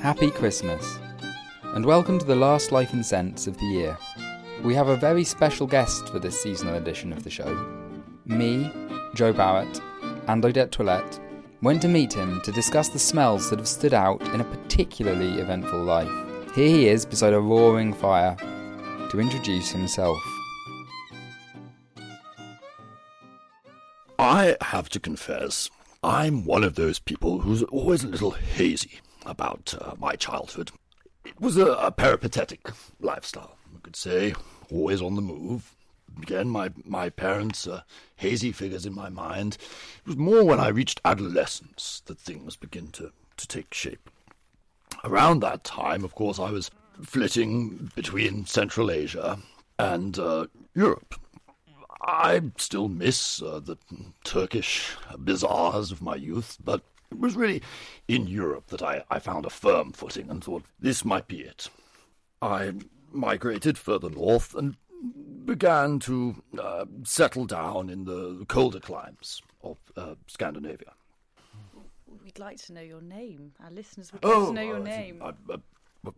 Happy Christmas, and welcome to the last Life in Scents of the year. We have a very special guest for this seasonal edition of the show. Me, Joe Barrett, and Odette Toilette went to meet him to discuss the smells that have stood out in a particularly eventful life. Here he is beside a roaring fire to introduce himself. I have to confess, I'm one of those people who's always a little hazy about uh, my childhood. It was a, a peripatetic lifestyle, you could say, always on the move. Again, my, my parents, uh, hazy figures in my mind. It was more when I reached adolescence that things began to, to take shape. Around that time, of course, I was flitting between Central Asia and uh, Europe. I still miss uh, the Turkish bazaars of my youth, but it was really in Europe that I, I found a firm footing and thought this might be it. I migrated further north and began to uh, settle down in the colder climes of uh, Scandinavia. We'd like to know your name. Our listeners would like to know your uh, name. Uh,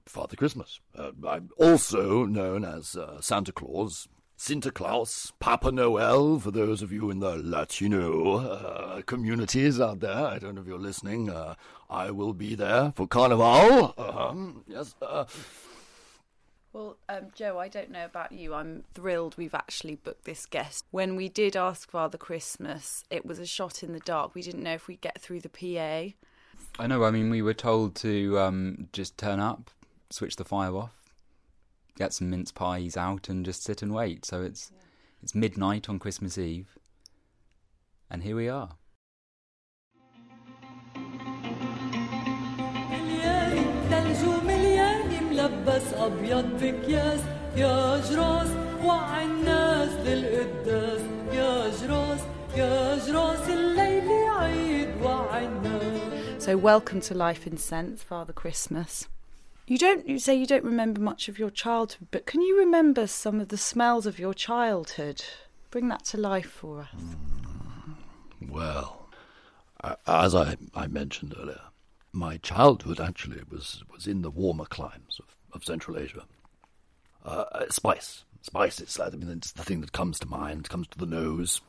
Father Christmas. Uh, I'm also known as uh, Santa Claus, Sinterklaas, Papa Noel, for those of you in the Latino uh, communities out there. I don't know if you're listening. Uh, I will be there for Carnival. Um, yes. Uh, Well, um, Joe, I don't know about you. I'm thrilled we've actually booked this guest. When we did ask Father Christmas, it was a shot in the dark. We didn't know if we'd get through the PA. I know, I mean, we were told to um, just turn up, switch the fire off, get some mince pies out and just sit and wait. So it's yeah. it's midnight on Christmas Eve, and here we are. So welcome to Life in Scents, Father Christmas. You don't. You say you don't remember much of your childhood, but can you remember some of the smells of your childhood? Bring that to life for us. Well, uh, as I, I mentioned earlier, my childhood actually was, was in the warmer climes of, of Central Asia. Uh, uh, spice. Spice is, I mean, it's the thing that comes to mind, comes to the nose.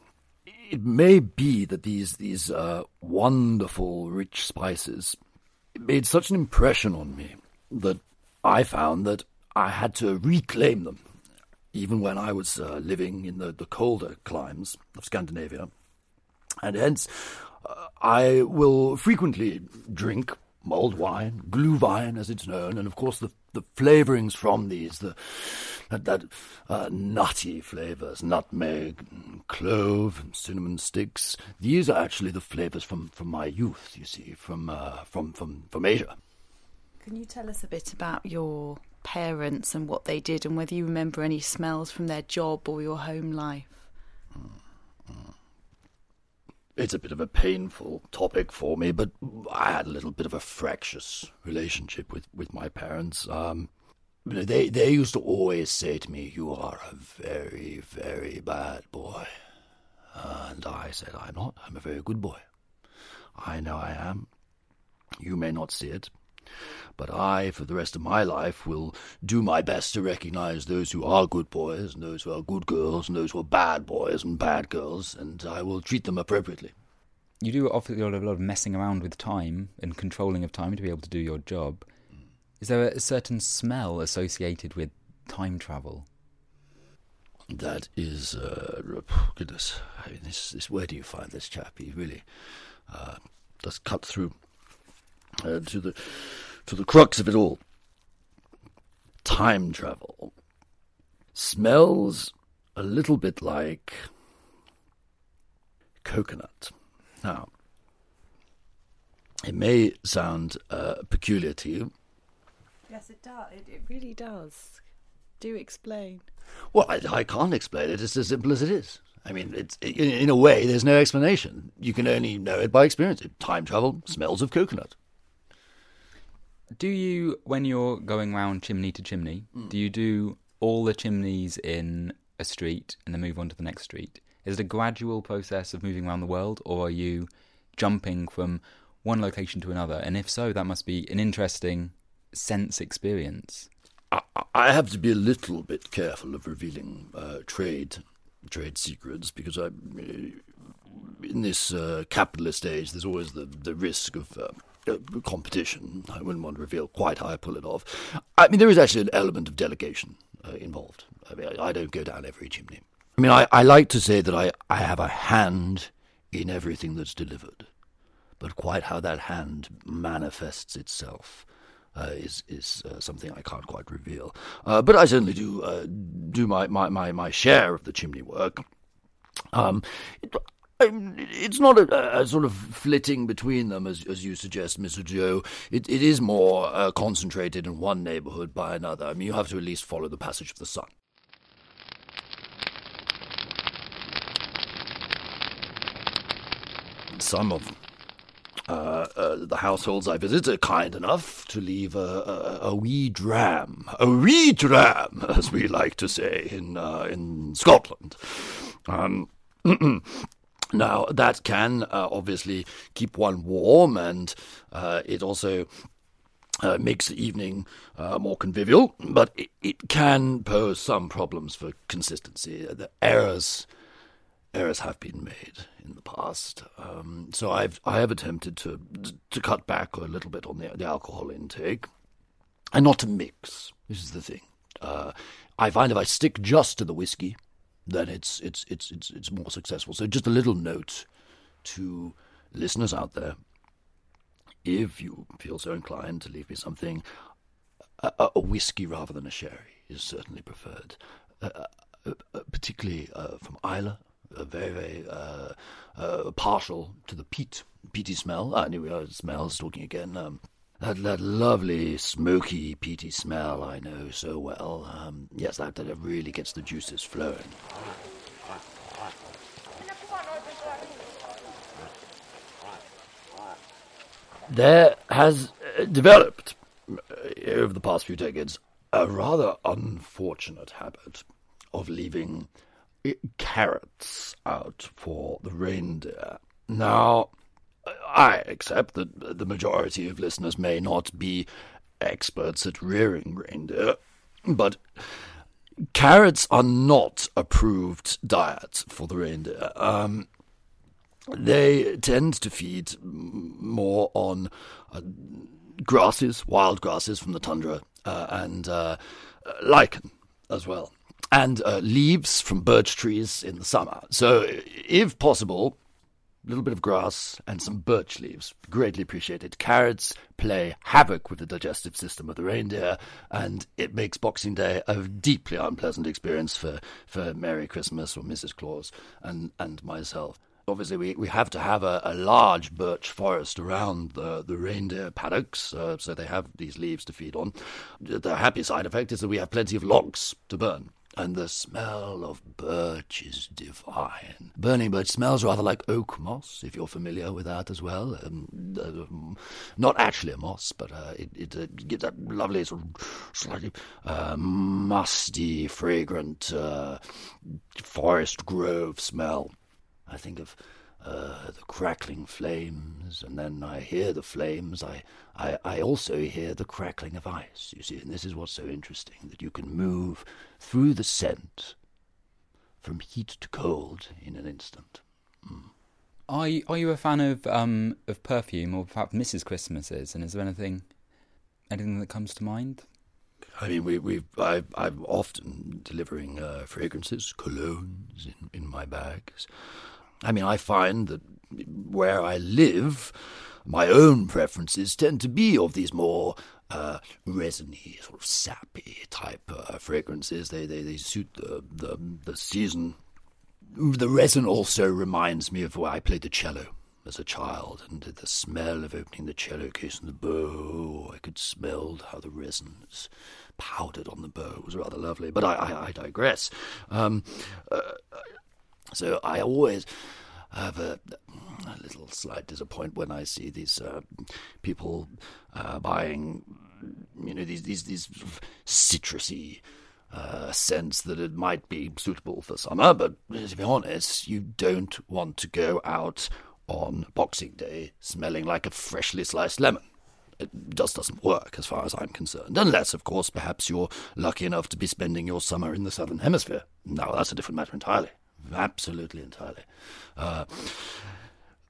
It may be that these, these uh, wonderful, rich spices made such an impression on me that I found that I had to reclaim them, even when I was uh, living in the, the colder climes of Scandinavia and hence uh, I will frequently drink mulled wine, glühwein as it's known, and of course the the flavourings from these, the that, that uh, nutty flavours, nutmeg, clove, and cinnamon sticks. These are actually the flavours from, from my youth. You see, from uh, from from from Asia. Can you tell us a bit about your parents and what they did, and whether you remember any smells from their job or your home life? It's a bit of a painful topic for me, but I had a little bit of a fractious relationship with, with my parents. Um, they they used to always say to me, "You are a very very bad boy," and I said, "I'm not. I'm a very good boy. I know I am. You may not see it." But I, for the rest of my life, will do my best to recognize those who are good boys and those who are good girls and those who are bad boys and bad girls, and I will treat them appropriately. You do obviously a lot of messing around with time and controlling of time to be able to do your job. Is there a certain smell associated with time travel? That is, uh, goodness, I mean, this, this, where do you find this chap? He really uh, does cut through uh, to the to the crux of it all. Time travel smells a little bit like coconut. Now, it may sound uh, peculiar to you. Yes, it does. It, it really does. Do explain. Well, I, I can't explain it. It's as simple as it is. I mean, it's in, in a way, there's no explanation. You can only know it by experience. Time travel smells of coconut. Do you, when you're going round chimney to chimney, do you do all the chimneys in a street and then move on to the next street? Is it a gradual process of moving around the world, or are you jumping from one location to another? And if so, that must be an interesting sense experience. I, I have to be a little bit careful of revealing uh, trade trade secrets because I, in this uh, capitalist age, there's always the the risk of. Uh, competition. I wouldn't want to reveal quite how I pull it off. I mean, there is actually an element of delegation uh, involved. I mean, I, I, don't go down every chimney. I mean, I, I like to say that I, I have a hand in everything that's delivered, but quite how that hand manifests itself uh, is is uh, something I can't quite reveal. Uh, but I certainly do uh, do my, my, my, my share of the chimney work. Um, it's not a, a, sort of flitting between them, as, as you suggest, Mr. Joe. It, it is more uh, concentrated in one neighbourhood by another. I mean, you have to at least follow the passage of the sun. Some of uh, uh, the households I visit are kind enough to leave a, a, a, wee dram, a wee dram, as we like to say in uh, in Scotland. Um, now that can uh, obviously keep one warm, and uh, it also. Uh, makes the evening more convivial, but it, it, can pose some problems for consistency. The errors errors have been made in the past. Um, so I've I have attempted to to cut back a little bit on the, the alcohol intake, and not to mix. This is the thing. Uh, I find if I stick just to the whiskey, then it's it's it's it's it's more successful. So just a little note to listeners out there: if you feel so inclined to leave me something, a, a whiskey rather than a sherry is certainly preferred. Uh, uh, uh particularly uh, from Islay very, very uh, uh, partial to the peat, peaty smell. I knew it smells, talking again. Um, that, that lovely, smoky, peaty smell I know so well. Um, yes, that, that really gets the juices flowing. There has uh, developed, uh, over the past few decades, a rather unfortunate habit of leaving carrots out for the reindeer. Now, I accept that the majority of listeners may not be experts at rearing reindeer, but carrots are not approved diet for the reindeer. Um, they tend to feed more on uh, grasses, wild grasses from the tundra, uh, and uh, lichen as well and uh, leaves from birch trees in the summer. So, if possible, a little bit of grass and some birch leaves. Greatly appreciated. Carrots play havoc with the digestive system of the reindeer, and it makes Boxing Day a deeply unpleasant experience for, for Merry Christmas or Mrs. Claus and, and myself. Obviously, we, we have to have a, a large birch forest around the, the reindeer paddocks, uh, so they have these leaves to feed on. The happy side effect is that we have plenty of logs to burn and the smell of birch is divine. Burning birch smells rather like oak moss, if you're familiar with that as well. Um, uh, not actually a moss, but uh, it, it uh, gives that lovely sort of slightly uh, musty, fragrant uh, forest grove smell. I think of uh, the crackling flames, and then I hear the flames. I, I, I also hear the crackling of ice, you see, and this is what's so interesting that you can move through the scent from heat to cold in an instant. Mm. Are you, are you a fan of um of perfume or perhaps Mrs. Christmases? And is there anything anything that comes to mind? I mean, we, we've I, I'm often delivering uh, fragrances, colognes in, in my bags. I mean, I find that where I live, my own preferences tend to be of these more uh, resiny, sort of sappy type uh, fragrances. They, they they suit the, the the season. The resin also reminds me of where I played the cello as a child, and the smell of opening the cello case and the bow. I could smell how the resin was powdered on the bow. It was rather lovely. But I, I, I digress. Um, uh, so I always have a, a, little slight disappointment when I see these uh, people uh, buying, you know, these these these citrusy uh, sense that it might be suitable for summer, but to be honest, you don't want to go out on Boxing Day smelling like a freshly sliced lemon. It just doesn't work as far as I'm concerned, unless, of course, perhaps you're lucky enough to be spending your summer in the southern hemisphere. Now, that's a different matter entirely. Absolutely entirely. Uh,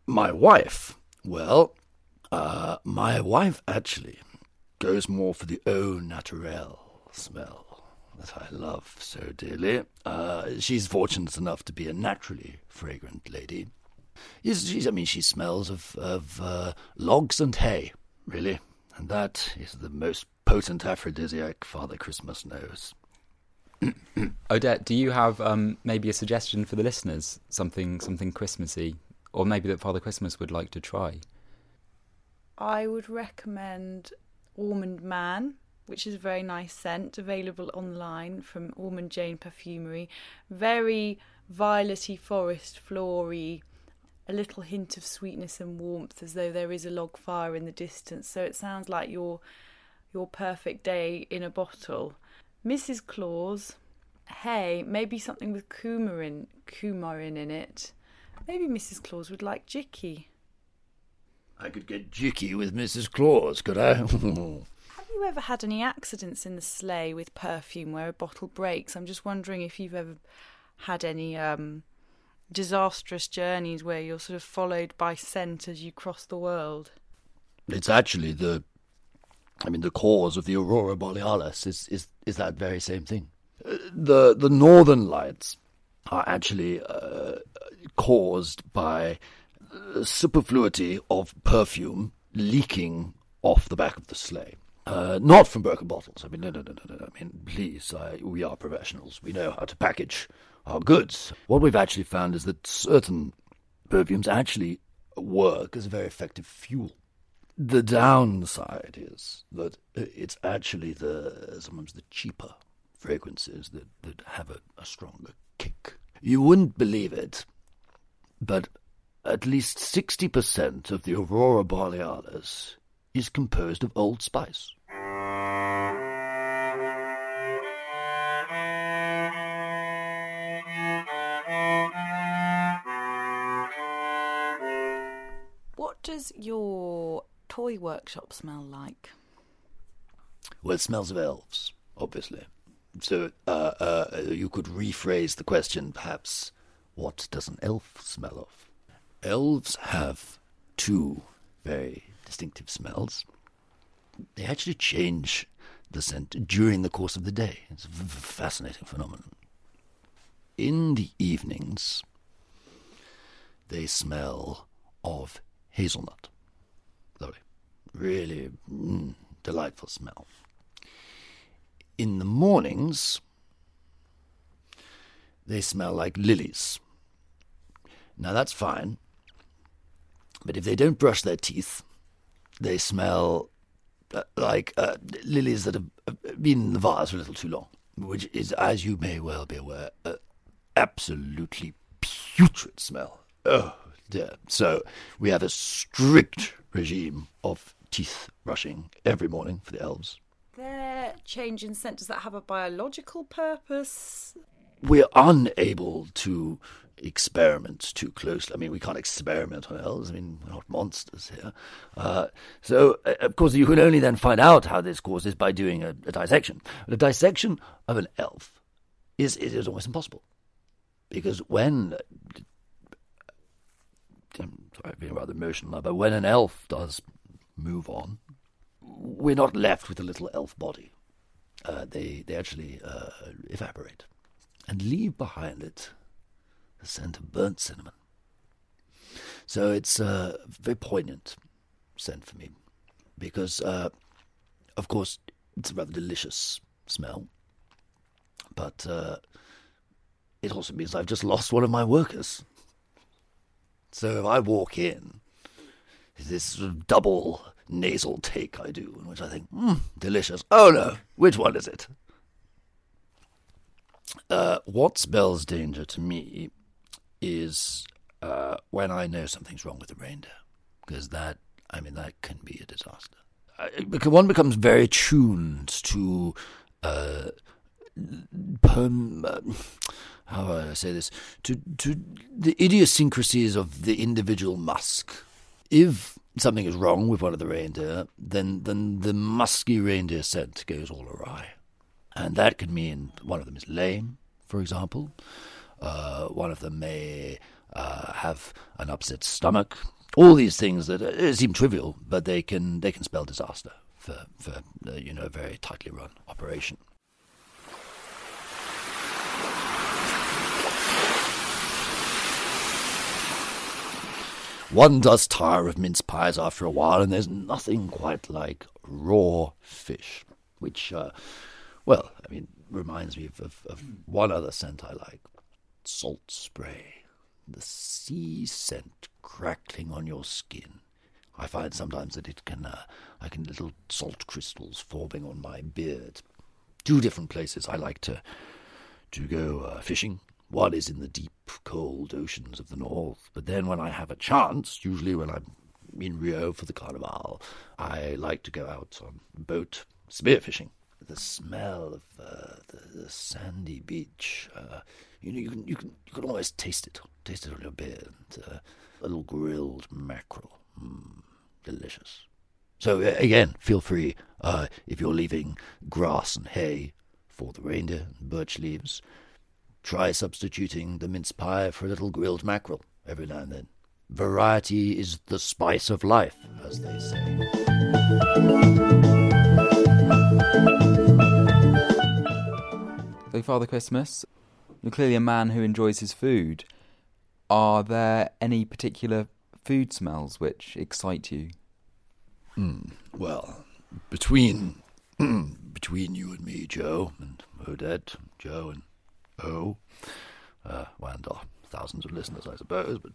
my wife, well, uh, my wife actually goes more for the au naturel smell that I love so dearly. Uh, she's fortunate enough to be a naturally fragrant lady. She's, she's, I mean, she smells of, of uh, logs and hay, really, and that is the most potent aphrodisiac Father Christmas knows. Odette, do you have um, maybe a suggestion for the listeners? Something, something Christmassy, or maybe that Father Christmas would like to try. I would recommend Ormonde Man, which is a very nice scent, available online from Ormonde Jayne Perfumery. Very violety, forest, flory, a little hint of sweetness and warmth, as though there is a log fire in the distance. So it sounds like your your perfect day in a bottle. Mrs. Claus, hey, maybe something with coumarin, coumarin in it. Maybe Mrs. Claus would like Jicky. I could get jicky with Mrs. Claus, could I? Have you ever had any accidents in the sleigh with perfume where a bottle breaks? I'm just wondering if you've ever had any um, disastrous journeys where you're sort of followed by scent as you cross the world. it's actually the, I mean, the cause of the aurora borealis is is, is that very same thing. Uh, the the northern lights are actually uh, caused by uh, superfluity of perfume leaking off the back of the sleigh. Uh, not from broken bottles. I mean, no, no, no, no, no. I mean, please, I, we are professionals. We know how to package our goods. What we've actually found is that certain perfumes actually work as a very effective fuel. The downside is that it's actually the sometimes the cheaper fragrances that, that have a, a stronger kick. You wouldn't believe it, but at least 60% of the Aurora Borealis is composed of Old Spice. What does your toy workshop smell like? Well, it smells of elves, obviously. So uh, uh, you could rephrase the question, perhaps. What does an elf smell of? Elves have two very distinctive smells. They actually change the scent during the course of the day. It's a fascinating phenomenon. In the evenings, they smell of hazelnut. Really mm, delightful smell. In the mornings, they smell like lilies. Now that's fine, but if they don't brush their teeth, they smell uh, like uh, lilies that have uh, been in the vase for a little too long, which is, as you may well be aware, uh, absolutely putrid smell. Oh dear. So we have a strict regime of teeth brushing every morning for the elves. Their change in scent, does that have a biological purpose? We're unable to experiment too closely. I mean, we can't experiment on elves. I mean, we're not monsters here. Uh, so, uh, of course, you can only then find out how this causes by doing a, a dissection. But a dissection of an elf is, is, is almost impossible. Because when I'm sorry, being rather emotional now, but when an elf does move on, we're not left with a little elf body. Uh, they they actually uh, evaporate and leave behind it the scent of burnt cinnamon. So it's a very poignant scent for me because, uh, of course, it's a rather delicious smell, but uh, it also means I've just lost one of my workers. So if I walk in, this double nasal take I do, in which I think, hmm, delicious. Oh no, which one is it? Uh, what spells danger to me is uh, when I know something's wrong with the reindeer, because that, I mean, that can be a disaster. Because one becomes very tuned to uh, perm, uh, how do I say this? To to the idiosyncrasies of the individual musk. If something is wrong with one of the reindeer, then then the musky reindeer scent goes all awry, and that could mean one of them is lame, for example. Uh, one of them may uh, have an upset stomach. All these things that uh, seem trivial, but they can they can spell disaster for for uh, you know a very tightly run operation. One does tire of mince pies after a while, and there's nothing quite like raw fish, which, uh, well, I mean, reminds me of, of, of one other scent I like salt spray. The sea scent crackling on your skin. I find sometimes that it can, uh, I can little salt crystals forming on my beard. Two different places I like to to go uh, fishing. One is in the deep, cold oceans of the north, but then when I have a chance, usually when I'm in Rio for the Carnival, I like to go out on boat spearfishing. The smell of uh, the, the sandy beach, uh, you know, you can you can you can almost taste it, taste it on your beard. Uh, a little grilled mackerel, mm, delicious. So uh, again, feel free uh, if you're leaving grass and hay for the reindeer and birch leaves. Try substituting the mince pie for a little grilled mackerel every now and then. Variety is the spice of life, as they say. So, Father Christmas, you're clearly a man who enjoys his food. Are there any particular food smells which excite you? Hmm, well, between between you and me, Joe, and Odette, Joe and O, uh, and thousands of listeners, I suppose, but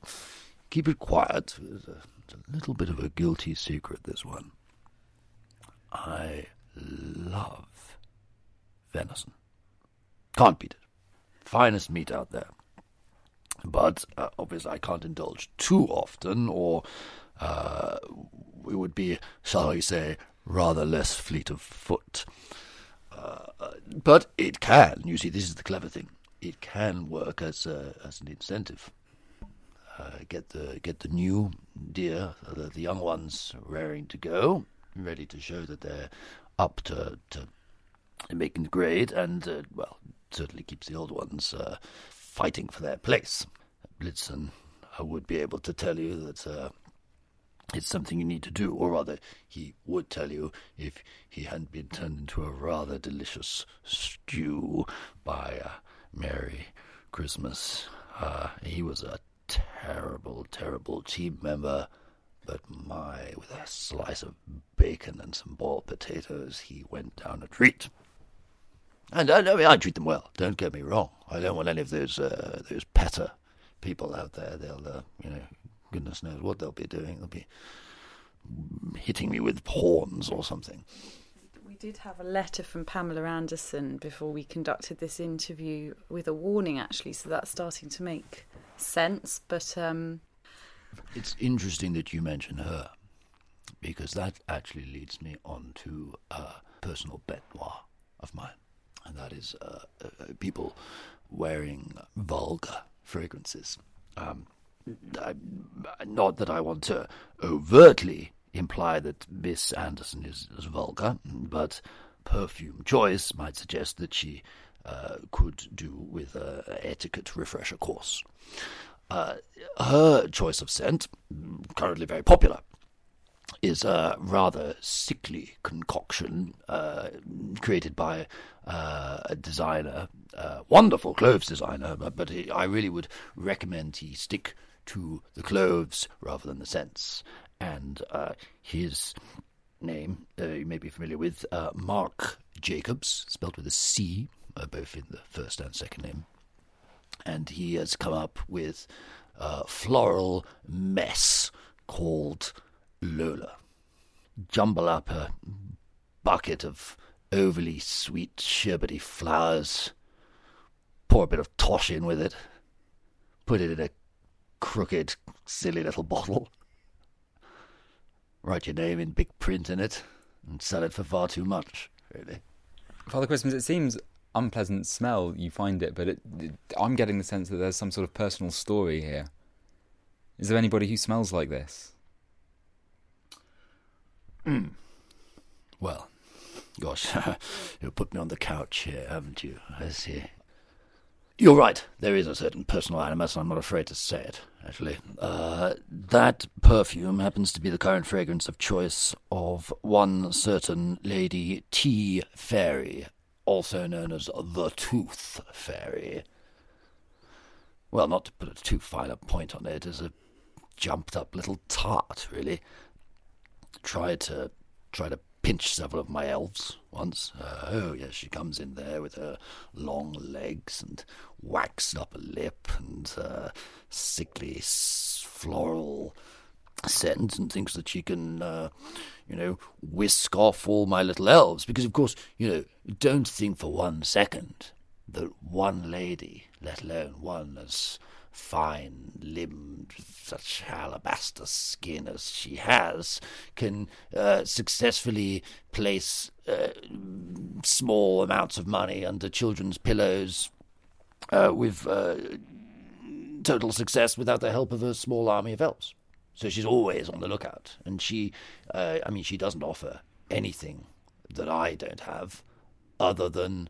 keep it quiet. It's a, it's a little bit of a guilty secret, this one. I love venison. Can't beat it. Finest meat out there. But uh, obviously, I can't indulge too often, or uh, we would be, shall we say, rather less fleet of foot. Uh, but it can. You see, this is the clever thing. It can work as a, as an incentive. Uh, get the get the new deer, the, the young ones, raring to go, ready to show that they're up to to making the grade, and uh, well, certainly keeps the old ones uh, fighting for their place. Blitzen I would be able to tell you that uh, it's something you need to do, or rather, he would tell you if he hadn't been turned into a rather delicious stew by uh, Merry Christmas. Uh, he was a terrible, terrible team member, but my, with a slice of bacon and some boiled potatoes, he went down a treat. And I, I mean, I treat them well. Don't get me wrong. I don't want any of those uh, those PETA people out there. They'll, uh, you know, goodness knows what they'll be doing. They'll be hitting me with horns or something. We did have a letter from Pamela Anderson before we conducted this interview with a warning, actually, so that's starting to make sense. But um, It's interesting that you mention her because that actually leads me on to a personal bête noir of mine, and that is uh, uh, people wearing vulgar fragrances. Um, not that I want to overtly imply that Miss Anderson is, is vulgar, but perfume choice might suggest that she uh, could do with a etiquette refresher course. Uh, her choice of scent, currently very popular, is a rather sickly concoction uh, created by uh, a designer, uh, wonderful clothes designer, but, but he, I really would recommend he stick to the clothes rather than the scents. And uh, his name, uh, you may be familiar with, uh, Marc Jacobs, spelled with a C, uh, both in the first and second name. And he has come up with a floral mess called Lola. Jumble up a bucket of overly sweet, sherbety flowers, pour a bit of tosh in with it, put it in a crooked, silly little bottle, write your name in big print in it, and sell it for far too much, really. Father Christmas, it seems unpleasant smell, you find it, but it, it, I'm getting the sense that there's some sort of personal story here. Is there anybody who smells like this? Hmm. Well, gosh, you've put me on the couch here, haven't you? I see. You're right. There is a certain personal animus, and I'm not afraid to say it, actually. Uh, that perfume happens to be the current fragrance of choice of one certain Lady T. Fairy, also known as the Tooth Fairy. Well, not to put a too fine a point on it, as a jumped up little tart, really. Tried to tried to pinch several of my elves once. Uh, oh yes, she comes in there with her long legs and waxed upper lip and uh, sickly floral scent, and thinks that she can, uh, you know, whisk off all my little elves. Because of course, you know, don't think for one second that one lady, let alone one as fine limbed, such alabaster skin as she has, can uh, successfully place uh, small amounts of money under children's pillows uh, with uh, total success without the help of a small army of elves. So she's always on the lookout, and she, uh, I mean, she doesn't offer anything that I don't have, other than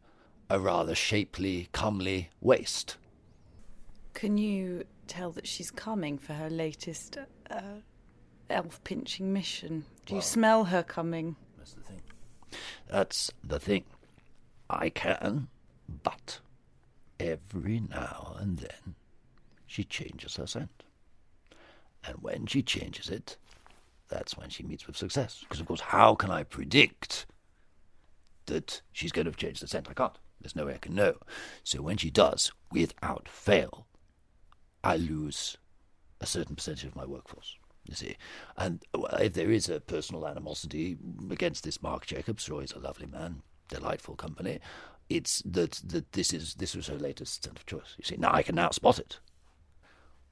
a rather shapely, comely waist. Can you tell that she's coming for her latest uh, elf pinching mission? Do you smell her coming? That's the thing. That's the thing. I can, but every now and then she changes her scent. And when she changes it, that's when she meets with success. Because, of course, how can I predict that she's going to change the scent? I can't. There's no way I can know. So when she does, without fail, I lose a certain percentage of my workforce. You see, and if there is a personal animosity against this Marc Jacobs, he's a lovely man, delightful company. It's that that this is this was her latest scent of choice. You see, now I can now spot it.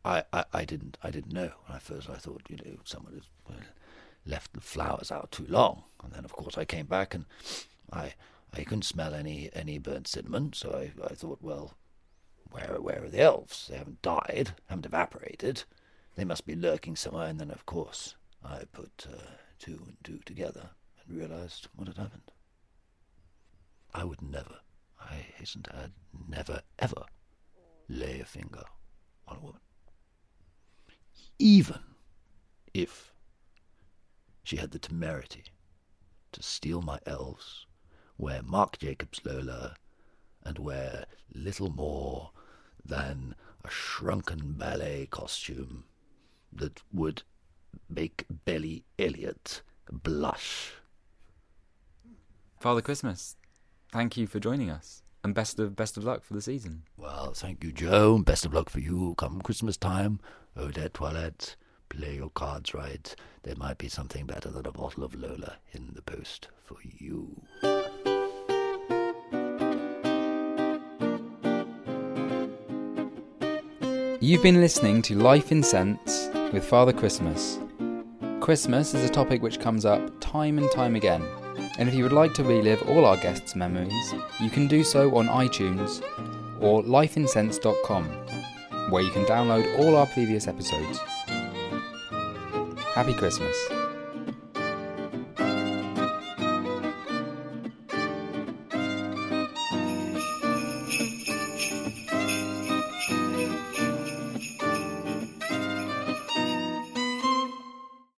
I, I, I didn't I didn't know I first I thought you know someone has left the flowers out too long, and then of course I came back and I I couldn't smell any any burnt cinnamon, so I, I thought well where where are the elves? They haven't died, haven't evaporated. They must be lurking somewhere. And then, of course, I put uh, two and two together and realized what had happened. I would never, I hasten to add, never ever lay a finger on a woman, even if she had the temerity to steal my elves, wear Marc Jacobs Lola, and wear little more than a shrunken ballet costume that would make Billy Elliot blush. Father Christmas, thank you for joining us, and best of best of luck for the season. Well, thank you, Joe, and best of luck for you. Come Christmas time, Odette Toilette, play your cards right. There might be something better than a bottle of Lola in the post for you. You've been listening to Life in Scents with Father Christmas. Christmas is a topic which comes up time and time again, and if you would like to relive all our guests' memories, you can do so on iTunes or lifeinsense.com, where you can download all our previous episodes. Happy Christmas.